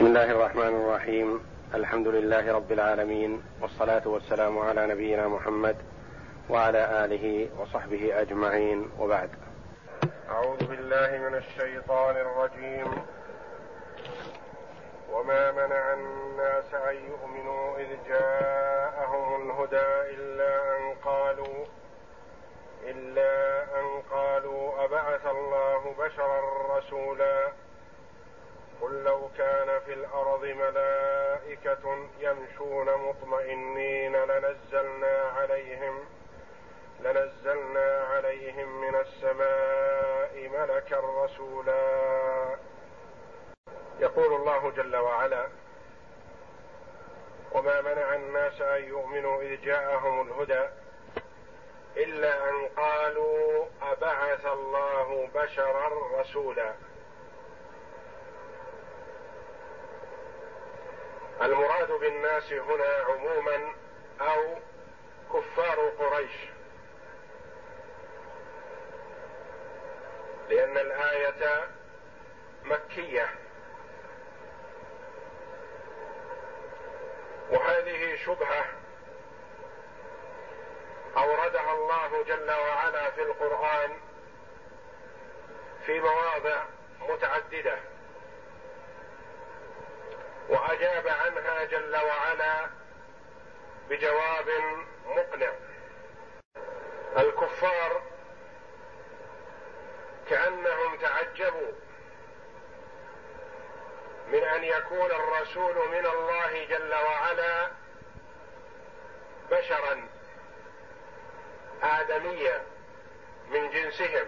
بسم الله الرحمن الرحيم. الحمد لله رب العالمين والصلاة والسلام على نبينا محمد وعلى آله وصحبه أجمعين. وبعد. أعوذ بالله من الشيطان الرجيم. وما منع الناس أن يؤمنوا إذ جاءهم الهدى إلا أن قالوا إلا أن قالوا أبعث الله بشرا رسولا قل لو كان في الأرض ملائكة يمشون مطمئنين لنزلنا عليهم لنزلنا عليهم من السماء ملكا رسولا. يقول الله جل وعلا وما منع الناس أن يؤمنوا إذ جاءهم الهدى إلا أن قالوا أبعث الله بشرا رسولا. المراد بالناس هنا عموما أو كفار قريش. لأن الآية مكية. وهذه شبهة أوردها الله جل وعلا في القرآن في مواضع متعددة. وأجاب عنها جل وعلا بجواب مقنع. الكفار كأنهم تعجبوا من أن يكون الرسول من الله جل وعلا بشرا آدميا من جنسهم.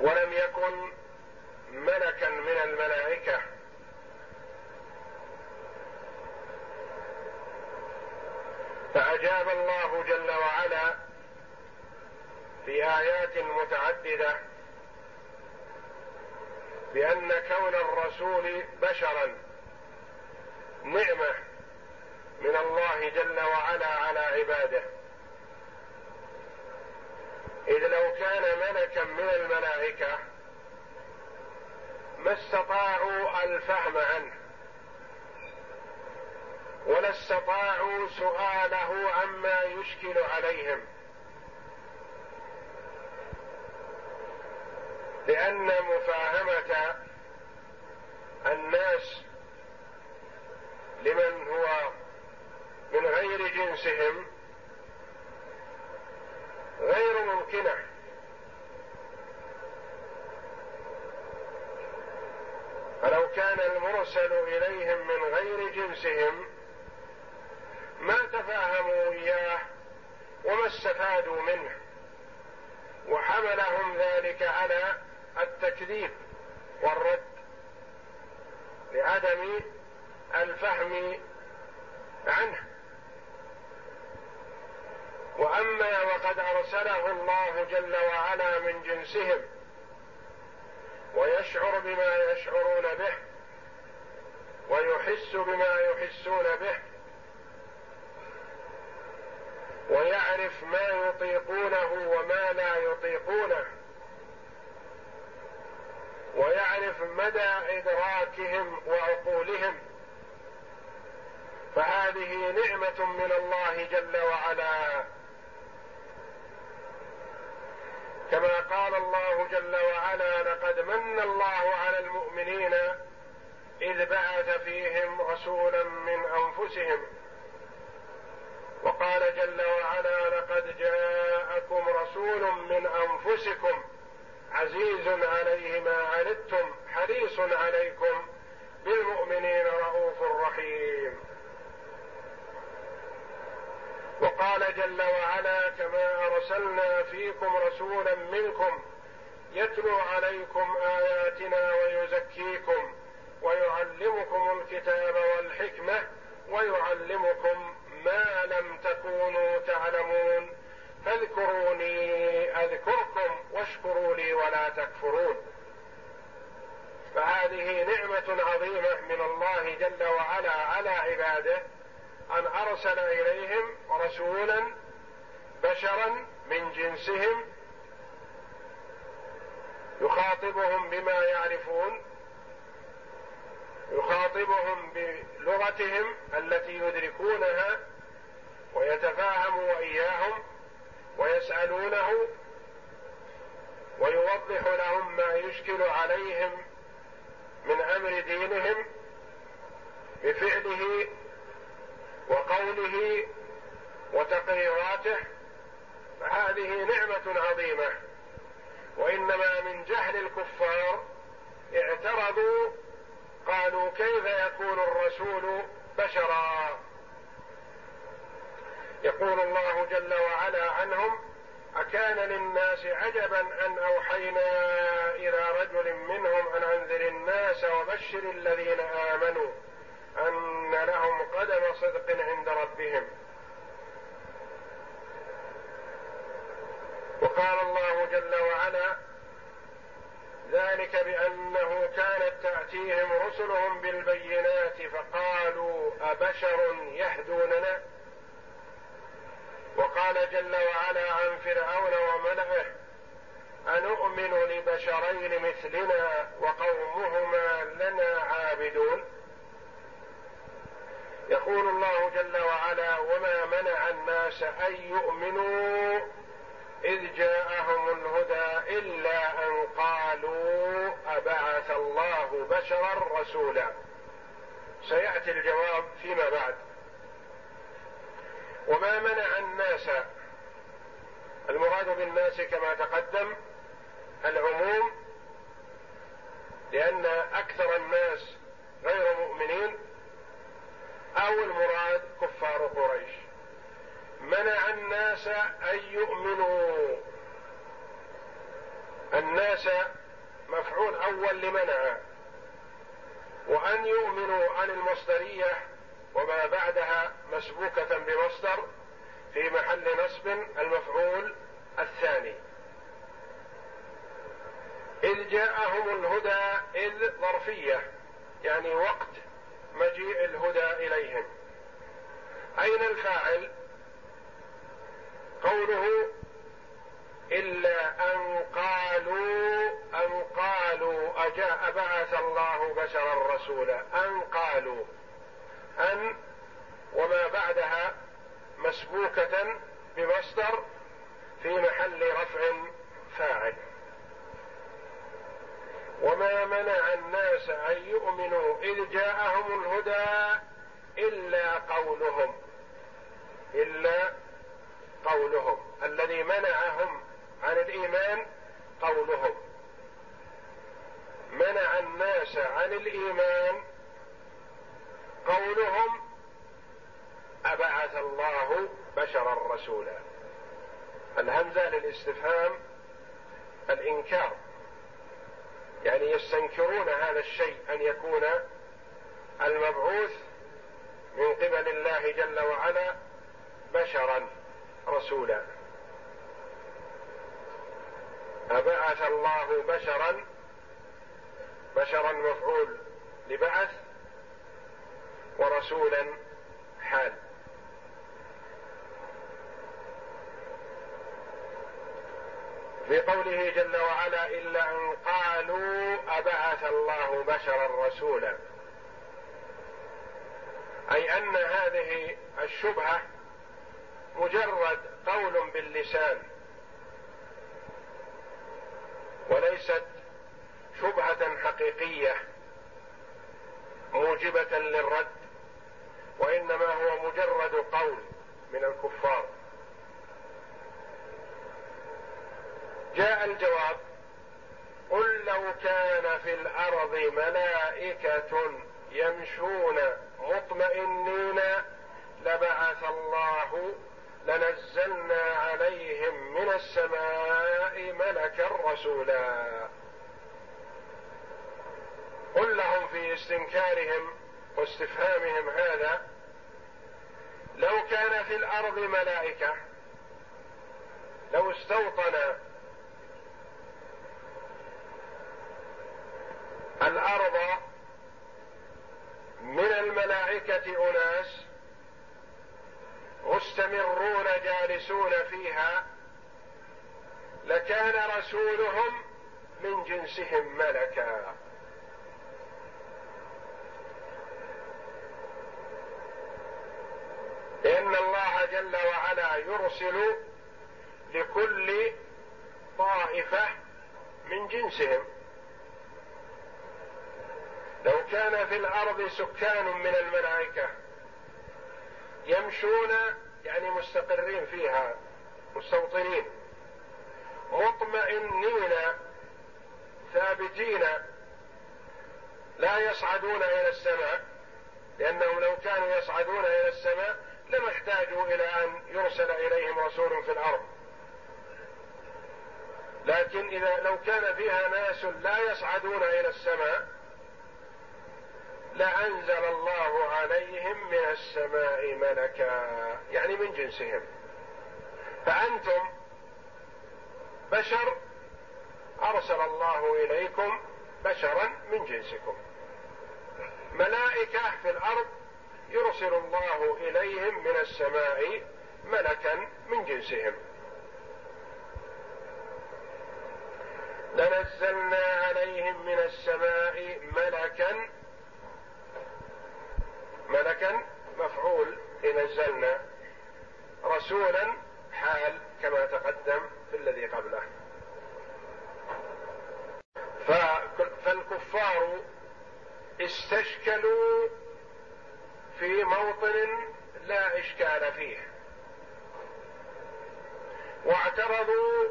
ولم يكن ملكا من الملائكة. فأجاب الله جل وعلا في آيات متعددة بأن كون الرسول بشرا نعمة من الله جل وعلا على عباده. إذ لو كان ملكا من الملائكة ما استطاعوا الفهم عنه. ولا استطاعوا سؤاله عما يشكل عليهم. لأن مفاهمة الناس لمن هو من غير جنسهم غير ممكنة. فلو كان المرسل إليهم من غير جنسهم ما تفاهموا إياه وما استفادوا منه وحملهم ذلك على التكذيب والرد لعدم الفهم عنه. وأما وقد أرسله الله جل وعلا من جنسهم ويشعر بما يشعرون به ويحس بما يحسون به ويعرف ما يطيقونه وما لا يطيقونه ويعرف مدى إدراكهم وعقولهم. فهذه نعمة من الله جل وعلا. كما قال الله جل وعلا لقد من الله على المؤمنين إذ بعث فيهم رسولا من أنفسهم. وقال جل وعلا لقد جاءكم رسول من أنفسكم عزيز عليه ما عنتم حريص عليكم بالمؤمنين رؤوف رحيم. وقال جل وعلا كما أرسلنا فيكم رسولا منكم يتلو عليكم آياتنا ويزكيكم ويعلمكم الكتاب والحكمة ويعلمكم ما لم تكونوا تعلمون فاذكروني أذكركم واشكروا لي ولا تكفرون فهذه نعمة عظيمة من الله جل وعلا على عباده أن أرسل إليهم رسولا بشرا من جنسهم يخاطبهم بما يعرفون يخاطبهم بلغتهم التي يدركونها ويتفاهم وإياهم ويسألونه ويوضح لهم ما يشكل عليهم من أمر دينهم بفعله وقوله وتقريراته فهذه نعمة عظيمة. وإنما من جهل الكفار اعترضوا قالوا كيف يكون الرسول بشرا؟ يقول الله جل وعلا عنهم أكان للناس عجبا أن أوحينا إلى رجل منهم أن أنذر الناس وبشر الذين آمنوا. أن لهم قدم صدق عند ربهم. وقال الله جل وعلا ذلك بأنه كانت تأتيهم رسلهم بالبينات فقالوا أبشر يهدوننا؟ وقال جل وعلا عن فرعون وملئه أنؤمن لبشرين مثلنا وقومهما لنا عابدون؟ يقول الله جل وعلا وما منع الناس أن يؤمنوا إذ جاءهم الهدى إلا أن قالوا أبعث الله بشرا رسولا. سيأتي الجواب فيما بعد. وما منع الناس المراد بالناس كما تقدم العموم لأن أكثر الناس غير مؤمنين أو المراد كفار قريش. منع الناس أن يؤمنوا. الناس مفعول أول لمنع. وأن يؤمنوا عن المصدرية وما بعدها مسبوكة بمصدر في محل نصب المفعول الثاني. إذ جاءهم الهدى إذ ظرفية يعني وقت مجيء الهدى إليهم. أين الفاعل؟ قوله إلا أن قالوا أن قالوا أجاء بعث الله بشرا رسولا. أن قالوا. أن وما بعدها مسبوكة بمصدر في محل رفع فاعل. وما منع الناس أن يؤمنوا إذ جاءهم الهدى إلا قولهم إلا قولهم. الذي منعهم عن الإيمان قولهم. منع الناس عن الإيمان قولهم. أبعث الله بشرا رسولا. الهمزة للاستفهام الإنكار. يعني يستنكرون هذا الشيء أن يكون المبعوث من قبل الله جل وعلا بشرا رسولا. أبعث الله بشرا بشرا مفعول لبعث ورسولا حال. في قوله جل وعلا إلا أن قالوا أبعث الله بشرا رسولا. أي أن هذه الشبهة مجرد قول باللسان. وليست شبهة حقيقية موجبة للرد وإنما هو مجرد قول من الكفار. جاء الجواب قل لو كان في الأرض ملائكة يمشون مطمئنين لبعث الله لنزلنا عليهم من السماء ملكا رسولا. قل لهم في استنكارهم واستفهامهم هذا لو كان في الأرض ملائكة لو استوطن الأرض من الملائكة أناس مستمرون جالسون فيها لكان رسولهم من جنسهم ملكا. لأن الله جل وعلا يرسل لكل طائفة من جنسهم. لو كان في الأرض سكان من الملائكة يمشون يعني مستقرين فيها مستوطنين مطمئنين ثابتين لا يصعدون إلى السماء لأنهم لو كانوا يصعدون إلى السماء لما احتاجوا إلى أن يرسل إليهم رسول في الأرض. لكن إذا لو كان فيها ناس لا يصعدون إلى السماء لأنزل الله عليهم من السماء ملكا يعني من جنسهم. فأنتم بشر أرسل الله إليكم بشرا من جنسكم. ملائكة في الأرض يرسل الله إليهم من السماء ملكا من جنسهم. لنزلنا عليهم من السماء ملكا ملكا مفعول لنزلنا رسولا حال كما تقدم في الذي قبله. فالكفار استشكلوا في موطن لا إشكال فيه. واعترضوا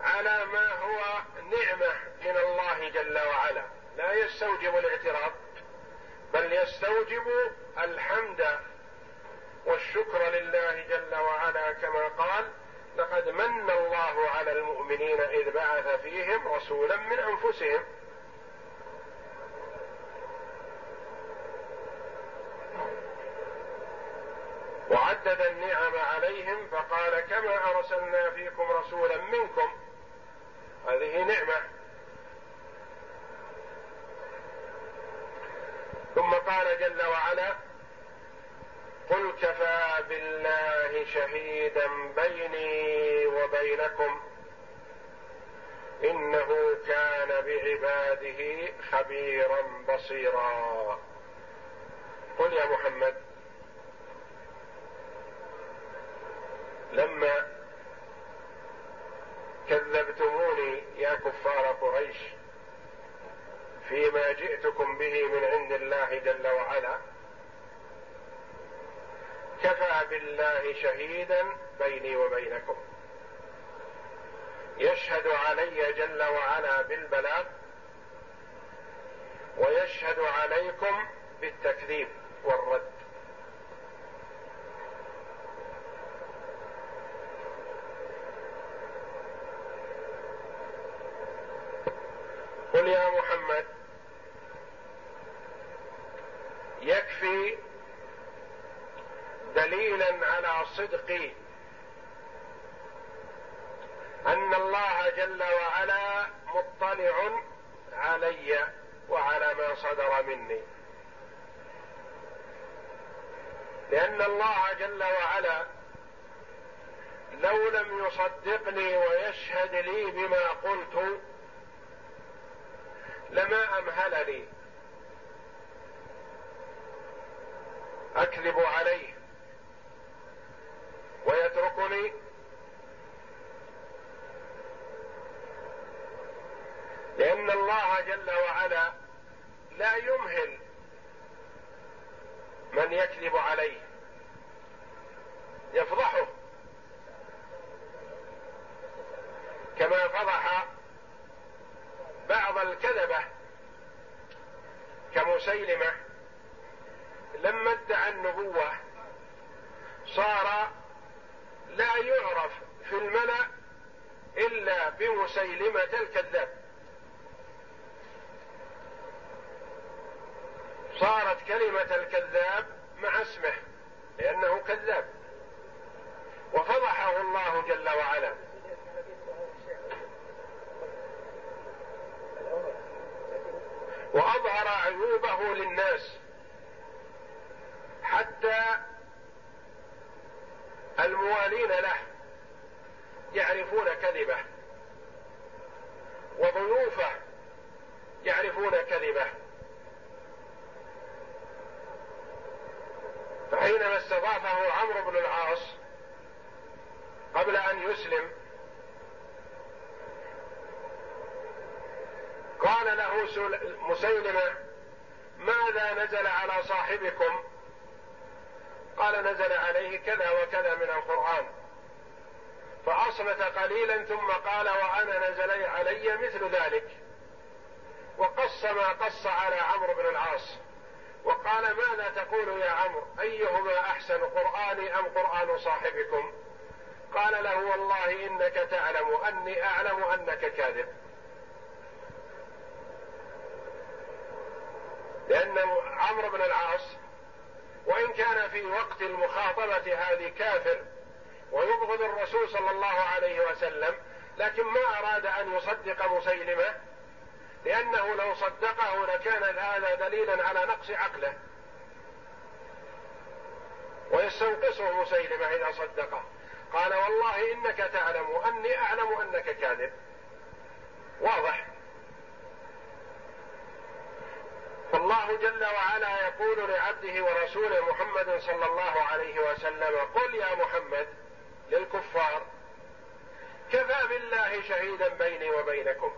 على ما هو نعمة من الله جل وعلا. لا يستوجب الاعتراض. بل يستوجب الحمد والشكر لله جل وعلا كما قال لقد من الله على المؤمنين إذ بعث فيهم رسولا من أنفسهم. وعدد النعم عليهم فقال كما أرسلنا فيكم رسولا منكم. هذه نعمة. ثم قال جل وعلا قل كفى بالله شهيدا بيني وبينكم إنه كان بعباده خبيرا بصيرا. قل يا محمد لما كذبتموني يا كفار قريش فيما جئتكم به من عند الله جل وعلا. كفى بالله شهيدا بيني وبينكم. يشهد علي جل وعلا بالبلاغ ويشهد عليكم بالتكذيب والرد قل يا محمد يكفي دليلا على صدق أن الله جل وعلا مطلع علي وعلى ما صدر مني. لأن الله جل وعلا لو لم يصدقني ويشهد لي بما قلت لما أمهلني. أكذب عليه. ويتركني. لأن الله جل وعلا لا يمهل من يكذب عليه. يفضحه. كما فضح بعض الكذبة كمسيلمة. لما ادعى النبوة صار لا يعرف في الملأ إلا بمسيلمة الكذاب. صارت كلمة الكذاب مع اسمه لأنه كذاب. وفضحه الله جل وعلا. وأظهر عيوبه للناس حتى الموالين له يعرفون كذبه. وضيوفه يعرفون كذبه. فحينما استضافه عمرو بن العاص قبل أن يسلم قال له مسيلمة ماذا نزل على صاحبكم؟ قال نزل عليه كذا وكذا من القرآن. فاصمت قليلا ثم قال وأنا نزل علي مثل ذلك. وقص ما قص على عمرو بن العاص. وقال ماذا تقول يا عمرو؟ أيهما أحسن قرآني أم قرآن صاحبكم؟ قال له والله إنك تعلم أني أعلم أنك كاذب. لأن عمرو بن العاص وإن كان في وقت المخاطبة هذه كافر ويبغض الرسول صلى الله عليه وسلم لكن ما أراد أن يصدق مسيلمة لأنه لو صدقه لكان هذا دليلا على نقص عقله. ويستنقصه مسيلمة إذا صدقه. قال والله إنك تعلم أني أعلم أنك كاذب. واضح؟ فالله جل وعلا يقول لعبده ورسوله محمد صلى الله عليه وسلم قل يا محمد للكفار كفى بالله شهيدا بيني وبينكم.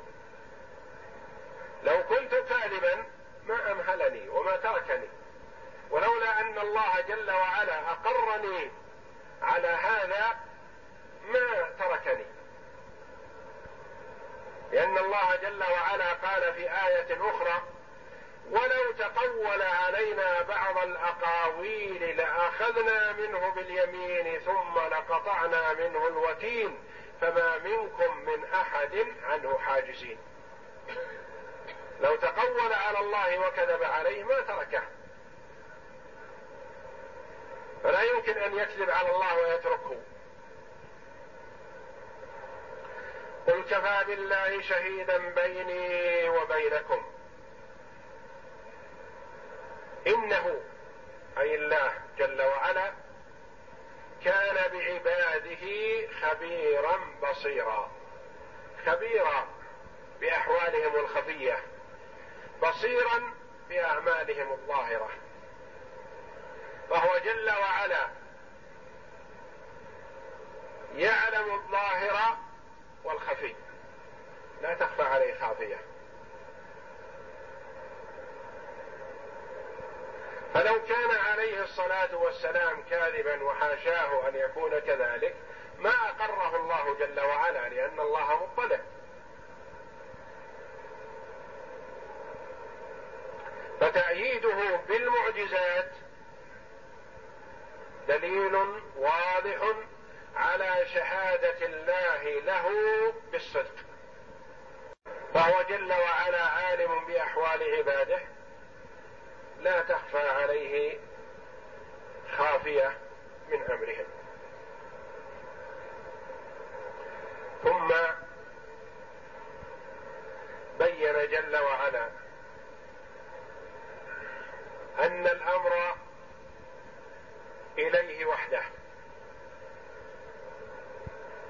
لو كنت كاذبا ما أمهلني وما تركني. ولولا أن الله جل وعلا أقرني على هذا ما تركني. لأن الله جل وعلا قال في آية أخرى ولو تقول علينا بعض الأقاويل لأخذنا منه باليمين ثم لقطعنا منه الوتين فما منكم من أحد عنه حاجزين. لو تقول على الله وكذب عليه ما تركه. فلا يمكن أن يكذب على الله ويتركه. قل كفى بالله شهيدا بيني وبينكم. إنه أي الله جل وعلا كان بعباده خبيرا بصيرا. خبيرا بأحوالهم الخفية بصيرا بأعمالهم الظاهرة. فهو جل وعلا يعلم الظاهر والخفي. لا تخفى عليه خافية. فلو كان عليه الصلاة والسلام كاذبا وحاشاه أن يكون كذلك ما أقره الله جل وعلا لأن الله مطلع. فتأييده بالمعجزات دليل واضح على شهادة الله له بالصدق. فهو جل وعلا عالم بأحوال عباده. لا تخفى عليه خافية من أمرهم. ثم بين جل وعلا أن الأمر إليه وحده.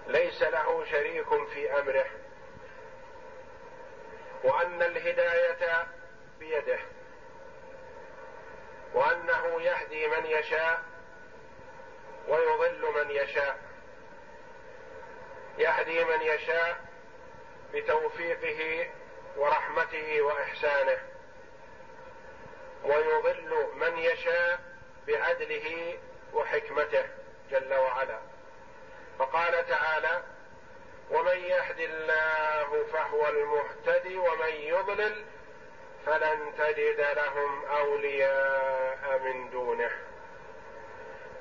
ليس له شريك في أمره وأن الهداية بيده. وأنه يهدي من يشاء ويضل من يشاء. يهدي من يشاء بتوفيقه ورحمته وإحسانه ويضل من يشاء بعدله وحكمته جل وعلا. فقال تعالى ومن يهد الله فهو المهتدي ومن يضلل فلن تجد لهم أولياء من دونه.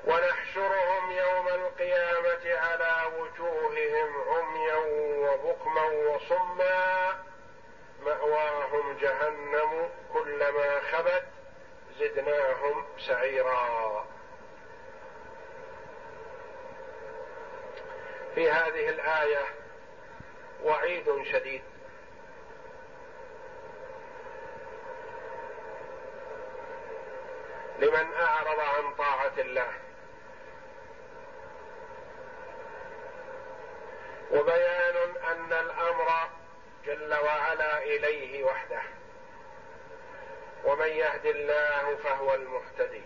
ونحشرهم يوم القيامة على وجوههم عميا وبكما وصما. مأواهم جهنم كلما خبت زدناهم سعيرا. في هذه الآية وعيد شديد. لمن أعرض عن طاعة الله. وبيان أن الأمر جل وعلا إليه وحده. ومن يهد الله فهو المهتدي.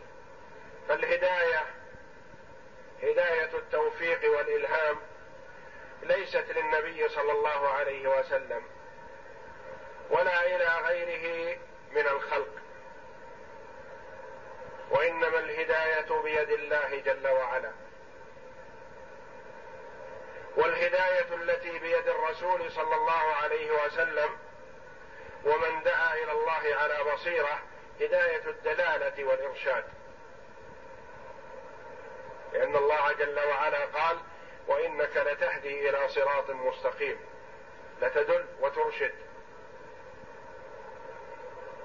فالهداية هداية التوفيق والإلهام ليست للنبي صلى الله عليه وسلم ولا إلى غيره من الخلق. وإنما الهداية بيد الله جل وعلا. والهداية التي بيد الرسول صلى الله عليه وسلم ومن دعا إلى الله على بصيرة هداية الدلالة والإرشاد. لأن الله جل وعلا قال وإنك لتهدي إلى صراط مستقيم. لتدل وترشد.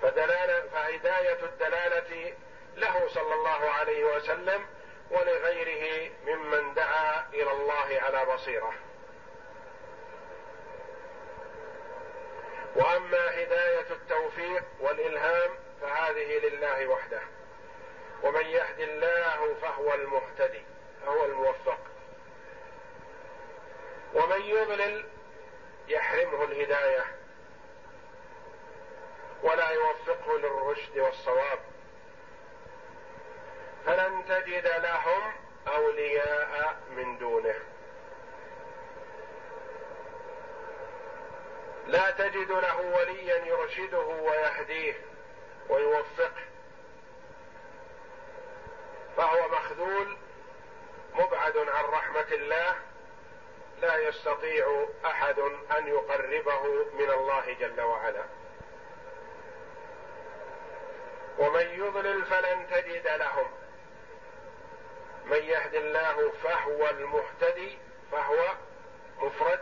فدلالة فهداية الدلالة له صلى الله عليه وسلم ولغيره ممن دعا إلى الله على بصيرة. وأما هداية التوفيق والإلهام فهذه لله وحده. ومن يهد الله فهو المهتدي فهو الموفق. ومن يضلل يحرمه الهداية. ولا يوفقه للرشد والصواب. فلن تجد لهم أولياء من دونه. لا تجد له وليا يرشده ويهديه ويوفقه. فهو مخذول مبعد عن رحمة الله لا يستطيع أحد أن يقربه من الله جل وعلا. ومن يضلل فلن تجد لهم. من يهد الله فهو المهتدي فهو مفرد.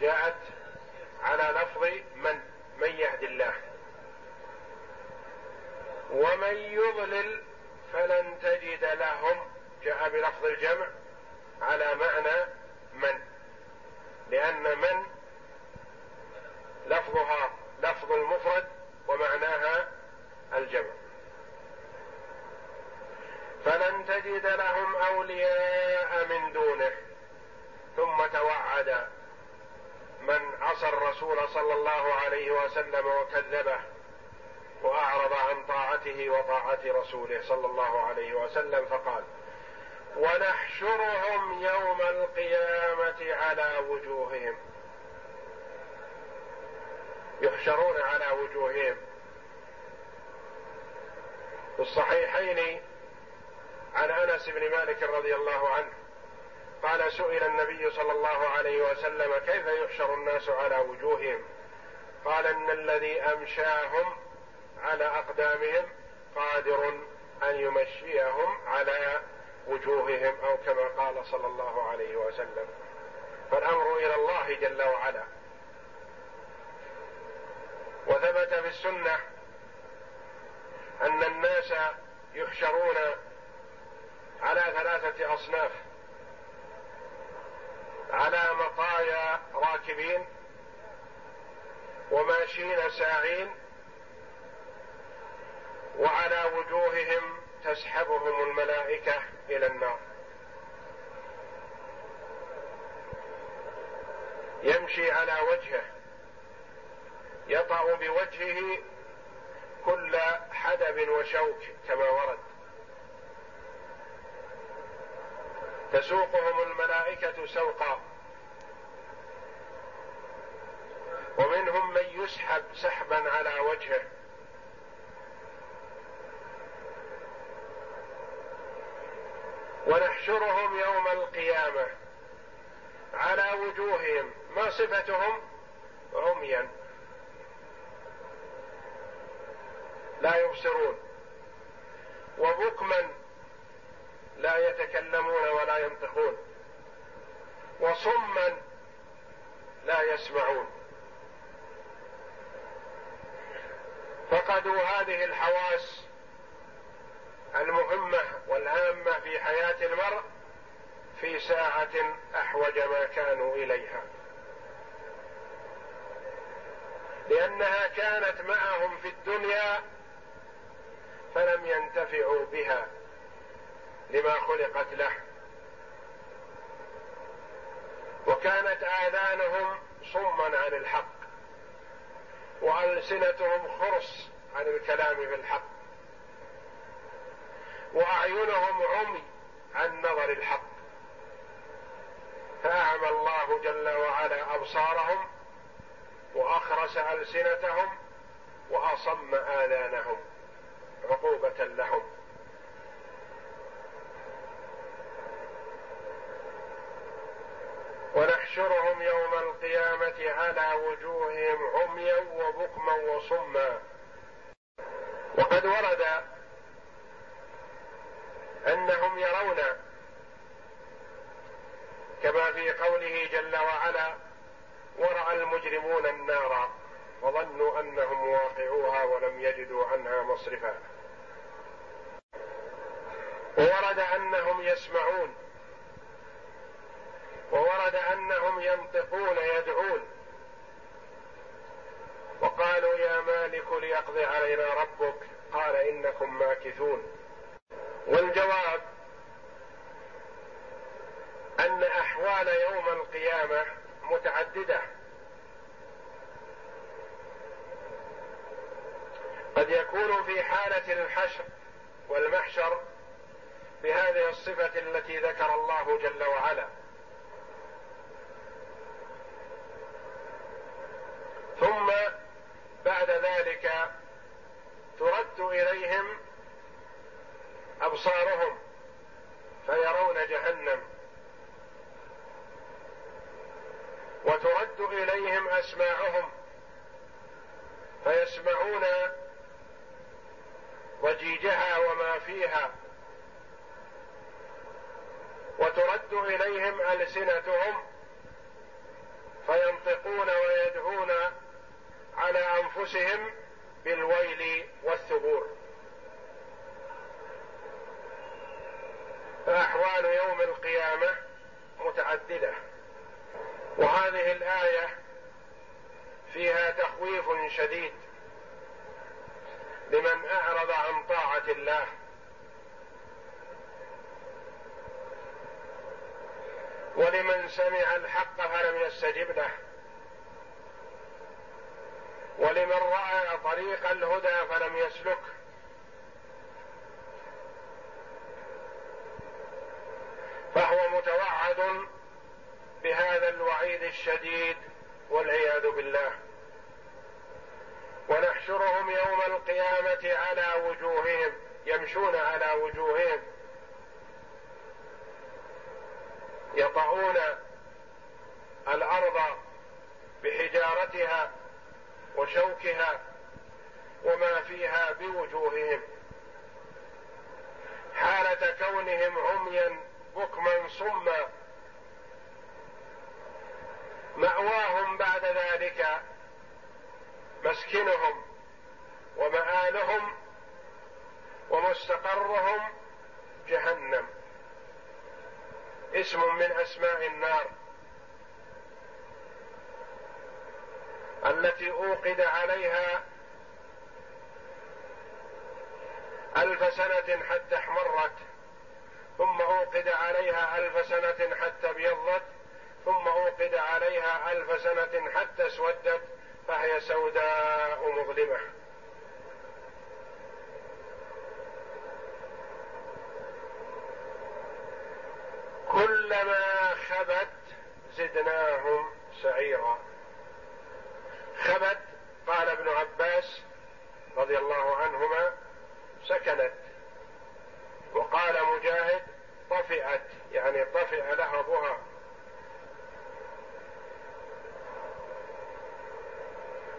جاءت على لفظ من؟ من يهد الله. ومن يضلل فلن تجد لهم. جاء بلفظ الجمع على معنى من؟ لأن من لفظها لفظ المفرد ومعناها الجمع. فلن تجد لهم أولياء من دونه. ثم توعد من عصى الرسول صلى الله عليه وسلم وكذبه وأعرض عن طاعته وطاعة رسوله صلى الله عليه وسلم فقال ونحشرهم يوم القيامة على وجوههم. يحشرون على وجوههم. في الصحيحين عن أنس بن مالك رضي الله عنه قال سئل النبي صلى الله عليه وسلم كيف يحشر الناس على وجوههم؟ قال إن الذي أمشاهم على أقدامهم قادر أن يمشيهم على وجوههم أو كما قال صلى الله عليه وسلم. فالأمر إلى الله جل وعلا. وثبت في السنة أن الناس يحشرون على ثلاثة أصناف. على مطايا راكبين وماشين ساعين وعلى وجوههم تسحبهم الملائكة إلى النار. يمشي على وجهه. يطأ بوجهه كل حدب وشوك كما ورد. تسوقهم الملائكة سوقا. ومنهم من يسحب سحبا على وجهه. ونحشرهم يوم القيامة على وجوههم. ما صفتهم؟ عميا. لا يبصرون. وبكما لا يتكلمون ولا ينطقون. وصما لا يسمعون. فقدوا هذه الحواس المهمة والهامة في حياة المرء في ساعة أحوج ما كانوا إليها. لأنها كانت معهم في الدنيا فلم ينتفعوا بها. لما خلقت له. وكانت آذانهم صما عن الحق وألسنتهم خرس عن الكلام في الحق وأعينهم عمي عن نظر الحق. فأعمى الله جل وعلا أبصارهم وأخرس ألسنتهم وأصم آذانهم عقوبة لهم. ونحشرهم يوم القيامة على وجوههم عميا وبكما وصما. وقد ورد أنهم يرون كما في قوله جل وعلا ورأى المجرمون النار وظنوا أنهم واقعوها ولم يجدوا عنها مصرفا وورد أنهم يسمعون وورد انهم ينطقون يدعون. وقالوا يا مالك ليقضي علينا ربك. قال إنكم ماكثون. والجواب أن أحوال يوم القيامة متعددة. قد يكون في حالة الحشر والمحشر بهذه الصفة التي ذكر الله جل وعلا ثم بعد ذلك ترد إليهم أبصارهم فيرون جهنم. وترد إليهم أسماعهم فيسمعون ضجيجها وما فيها. وترد إليهم ألسنتهم فينطقون ويدعون على أنفسهم بالويل والثبور. فأحوال يوم القيامة متعددة. وهذه الآية فيها تخويف شديد لمن أعرض عن طاعة الله. ولمن سمع الحق فلم يستجب له. ولمن رأى طريق الهدى فلم يسلكه فهو متوعد بهذا الوعيد الشديد والعياذ بالله. ونحشرهم يوم القيامة على وجوههم يمشون على وجوههم. يطعون الأرض بحجارتها وشوكها وما فيها بوجوههم. حالة كونهم عميا بكما صما. مأواهم بعد ذلك مسكنهم ومآلهم ومستقرهم جهنم. اسم من أسماء النار. التي أوقد عليها ألف سنة حتى احمرت ثم أوقد عليها ألف سنة حتى ابيضت ثم أوقد عليها ألف سنة حتى اسودت فهي سوداء مظلمة. كلما خبت زدناهم سعيرا. خبت قال ابن عباس رضي الله عنهما سكنت وقال مجاهد طفئت يعني طفئ لهبها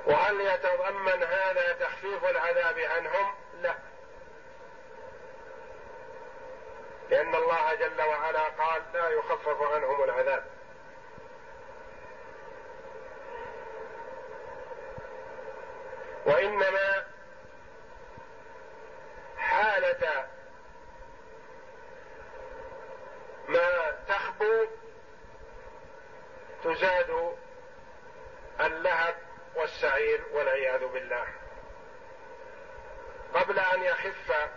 وهل يتضمن هذا تخفيف العذاب عنهم؟ لا. لأن الله جل وعلا قال لا يخفف عنهم العذاب. وإنما حالة ما تخبو تزاد اللهب والسعير والعياذ بالله. قبل أن يخف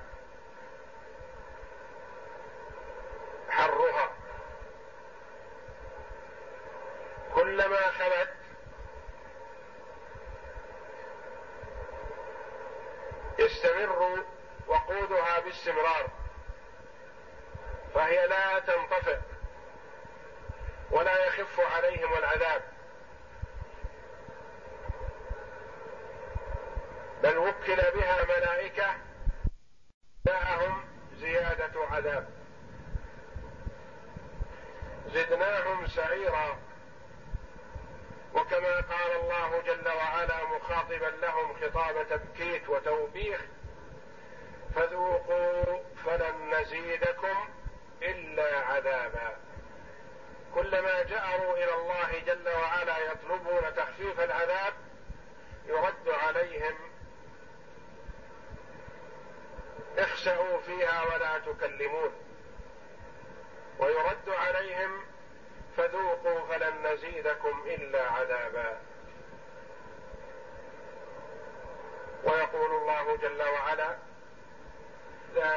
حرها كلما خلت يستمر وقودها باستمرار فهي لا تنطفئ ولا يخف عليهم العذاب بل وكل بها ملائكه معهم زياده عذاب زدناهم سعيرا وكما قال الله جل وعلا مخاطبا لهم خطاب تبكيت وتوبيخ فذوقوا فلن نزيدكم الا عذابا كلما جاروا إلى الله جل وعلا يطلبون تخفيف العذاب يرد عليهم اخسأوا فيها ولا تكلمون ويرد عليهم فذوقوا فلن نزيدكم الا عذابا ويقول الله جل وعلا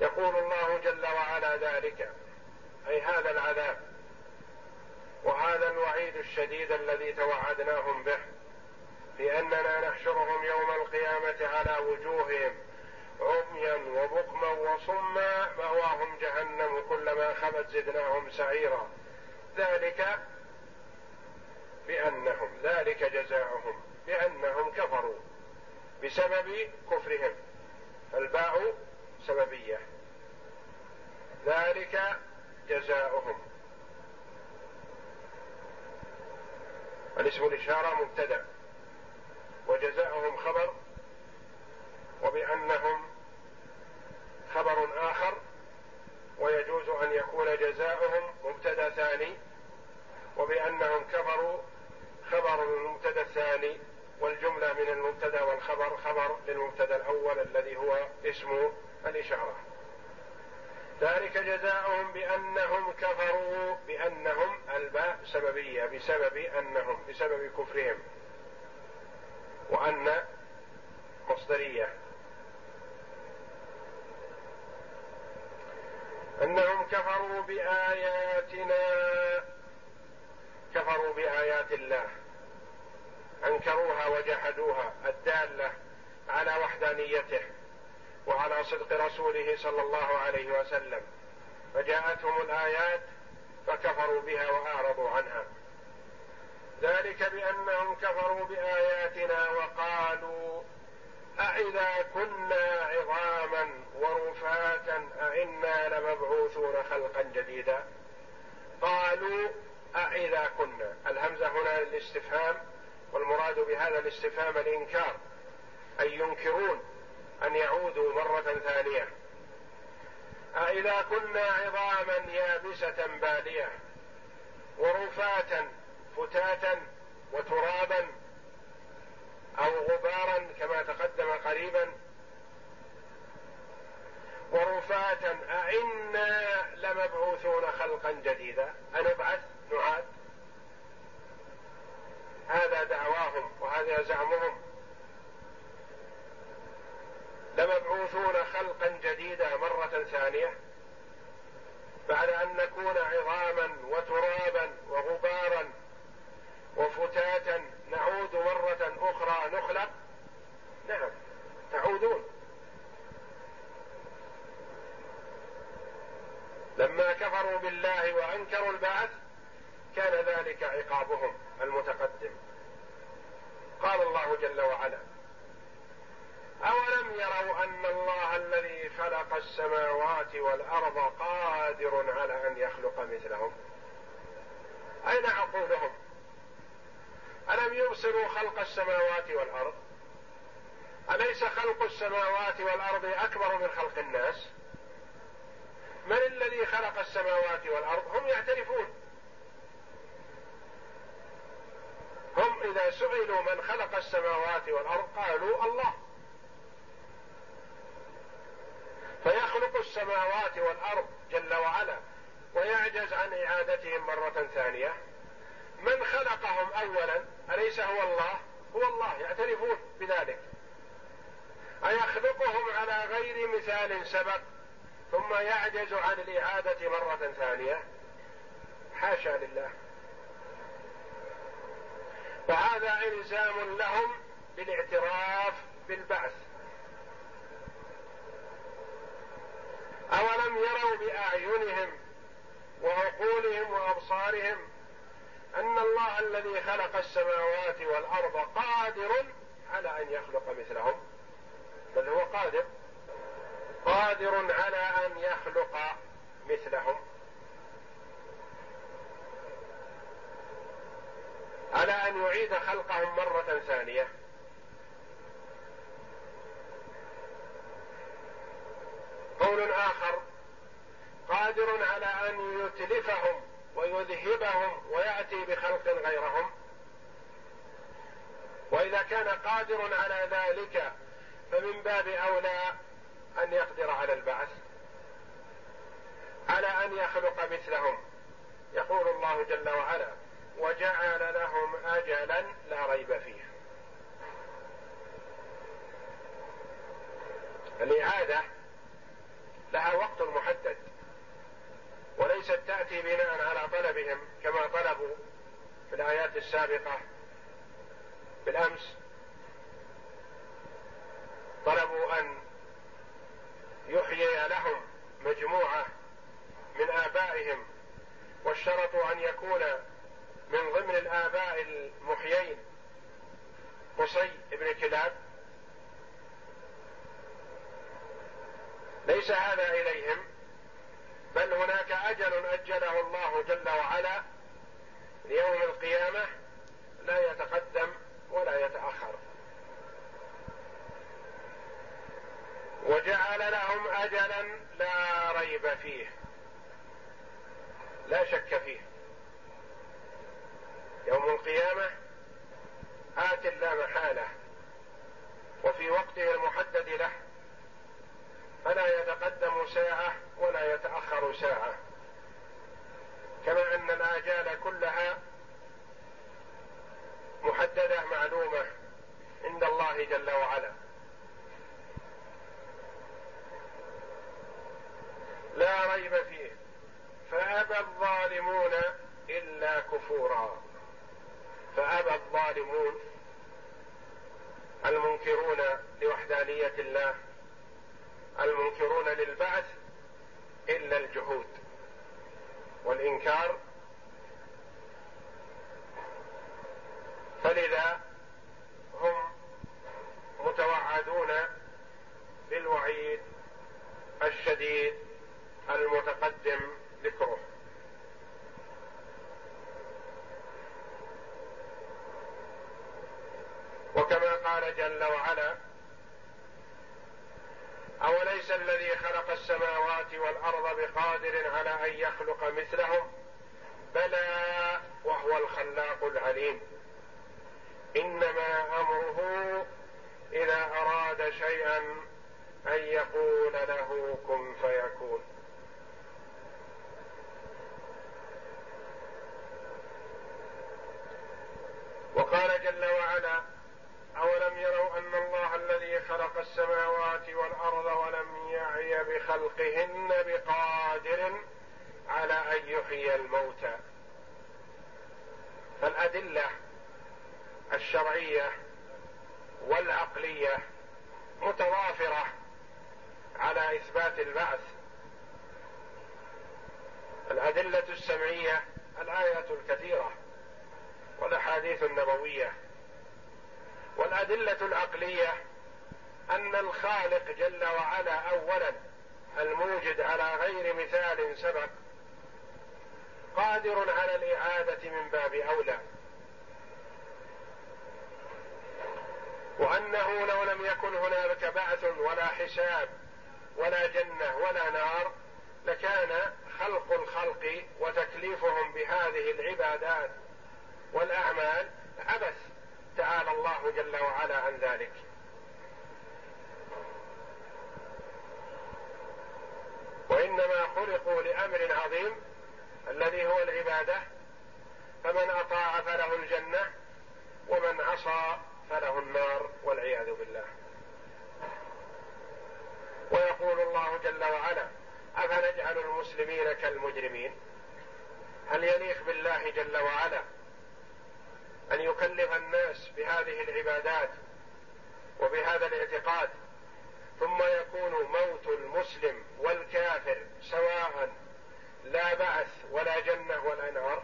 يقول الله جل وعلا ذلك أي هذا العذاب وهذا الوعيد الشديد الذي توعدناهم به بأننا نحشرهم يوم القيامة على وجوههم عميا وبكما وصما مأواهم جهنم كلما خبت زدناهم سعيرا. ذلك بأنهم ذلك جزاؤهم بأنهم كفروا بسبب كفرهم. الباء سببية. ذلك جزاؤهم. الاسم الإشارة مبتدأ. وجزاؤهم خبر وبأنهم خبر آخر ويجوز أن يكون جزاؤهم مبتدأ ثاني وبأنهم كفروا خبر للمبتدأ الثاني والجملة من المبتدأ والخبر خبر للمبتدأ الأول الذي هو اسم الإشارة ذلك جزاؤهم بأنهم كفروا بأنهم الباء سببية بسبب أنهم بسبب كفرهم. وأن مصدرية. أنهم كفروا بآياتنا كفروا بآيات الله. أنكروها وجحدوها الدالة على وحدانيته. وعلى صدق رسوله صلى الله عليه وسلم. فجاءتهم الآيات فكفروا بها وأعرضوا عنها. ذلك بأنهم كفروا بآياتنا وقالوا أإذا كنا عظاما ورفاتا أئنا لمبعوثون خلقا جديدا. قالوا أإذا كنا. الهمزة هنا للاستفهام والمراد بهذا الاستفهام الإنكار. أي ينكرون. أن يعودوا مرة ثانية. أإذا كنا عظاما يابسة بالية ورفاتا فتاتا وترابا أو غبارا كما تقدم قريبا ورفاتا أئنا لمبعوثون خلقا جديدا. أنبعث نعاد. هذا دعواهم وهذا زعمهم. لمبعوثون خلقا جديدا مرة ثانية بعد أن نكون عظاما وترابا وغبارا وفتاتا نعود مرة أخرى نخلق. نعم تعودون. لما كفروا بالله وأنكروا البعث كان ذلك عقابهم المتقدم. قال الله جل وعلا أولم يروا أن الله الذي خلق السماوات والأرض قادر على أن يخلق مثلهم؟ أين عقولهم؟ ألم يبصروا خلق السماوات والأرض؟ أليس خلق السماوات والأرض أكبر من خلق الناس؟ من الذي خلق السماوات والأرض؟ هم يعترفون. هم إذا سئلوا من خلق السماوات والأرض قالوا الله. السماوات والأرض جل وعلا ويعجز عن إعادتهم مرة ثانية. من خلقهم اولا أليس هو الله؟ هو الله يعترفون بذلك. أيخلقهم على غير مثال سبق ثم يعجز عن الإعادة مرة ثانية؟ حاشا لله. فهذا إلزام لهم بالاعتراف بالبعث. أولم يروا بأعينهم وعقولهم وأبصارهم أن الله الذي خلق السماوات والأرض قادر على أن يخلق مثلهم؟ بل هو قادر. قادر على أن يخلق مثلهم. على أن يعيد خلقهم مرة ثانية. قول آخر قادر على أن يتلفهم ويذهبهم ويأتي بخلق غيرهم. وإذا كان قادر على ذلك فمن باب أولى أن يقدر على البعث على أن يخلق مثلهم. يقول الله جل وعلا وجعل لهم اجلا لا ريب فيه. الاعاده لها وقت محدد وليست تأتي بناء على طلبهم كما طلبوا في الآيات السابقة. بالأمس طلبوا أن يحيي لهم مجموعة من آبائهم واشترطوا أن يكون من ضمن الآباء المحيين قصي بن كلاب ليس هذا إليهم بل هناك أجل أجله الله جل وعلا ليوم القيامة لا يتقدم ولا يتأخر. وجعل لهم أجلا لا ريب فيه لا شك فيه. يوم القيامة آت لا محالة وفي وقته المحدد له يتقدم ساعة ولا يتأخر ساعة كما أن الآجال كلها محددة معلومة عند الله جل وعلا. لا ريب فيه. فأبى الظالمون إلا كفورا. فأبى الظالمون المنكرون لوحدانية الله المنكرون للبعث إلا الجحود والإنكار. فلذا هم متوعدون بالوعيد الشديد المتقدم ذكره وكما قال جل وعلا أوليس الذي خلق السماوات والأرض بقادر على أن يخلق مثلهم؟ بلى وهو الخلاق العليم. إنما أمره إذا أراد شيئا أن يقول له كن فيكون وقال جل وعلا أولم يروا أن الله الذي خلق السماوات والأرض ولم يعي بخلقهن بقادر على أن يحيي الموتى. فالأدلة الشرعية والعقلية متوافرة على إثبات البعث. الأدلة السمعية الآيات الكثيرة والأحاديث النبوية. والأدلة العقلية أن الخالق جل وعلا أولا الموجد على غير مثال سبق قادر على الإعادة من باب أولى. وأنه لو لم يكن هنالك بعث ولا حساب ولا جنة ولا نار لكان خلق الخلق وتكليفهم بهذه العبادات والأعمال عبث تعالى الله جل وعلا عن ذلك. أمر عظيم الذي هو العبادة. فمن أطاع فله الجنة ومن عصى فله النار والعياذ بالله. ويقول الله جل وعلا أفنجعل المسلمين كالمجرمين؟ هل يليق بالله جل وعلا أن يكلف الناس بهذه العبادات وبهذا الاعتقاد ثم يكون موت المسلم والكافر سواء لا بعث ولا جنة ولا نار.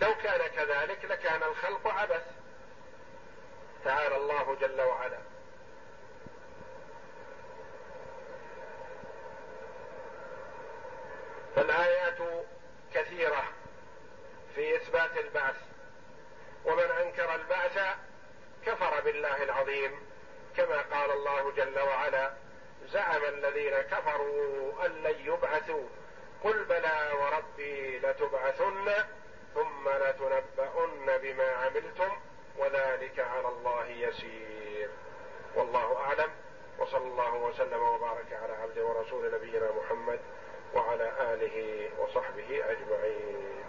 لو كان كذلك لكان الخلق عبث. تعالى الله جل وعلا. فالآيات كثيرة في إثبات البعث. ومن أنكر البعث كفر بالله العظيم. كما قال الله جل وعلا زعم الذين كفروا أن لن يبعثوا. قل بلى وربي لتبعثن ثم لتنبؤن بما عملتم وذلك على الله يسير. والله أعلم. وصلى الله وسلم وبارك على عبده ورسول نبينا محمد وعلى آله وصحبه أجمعين.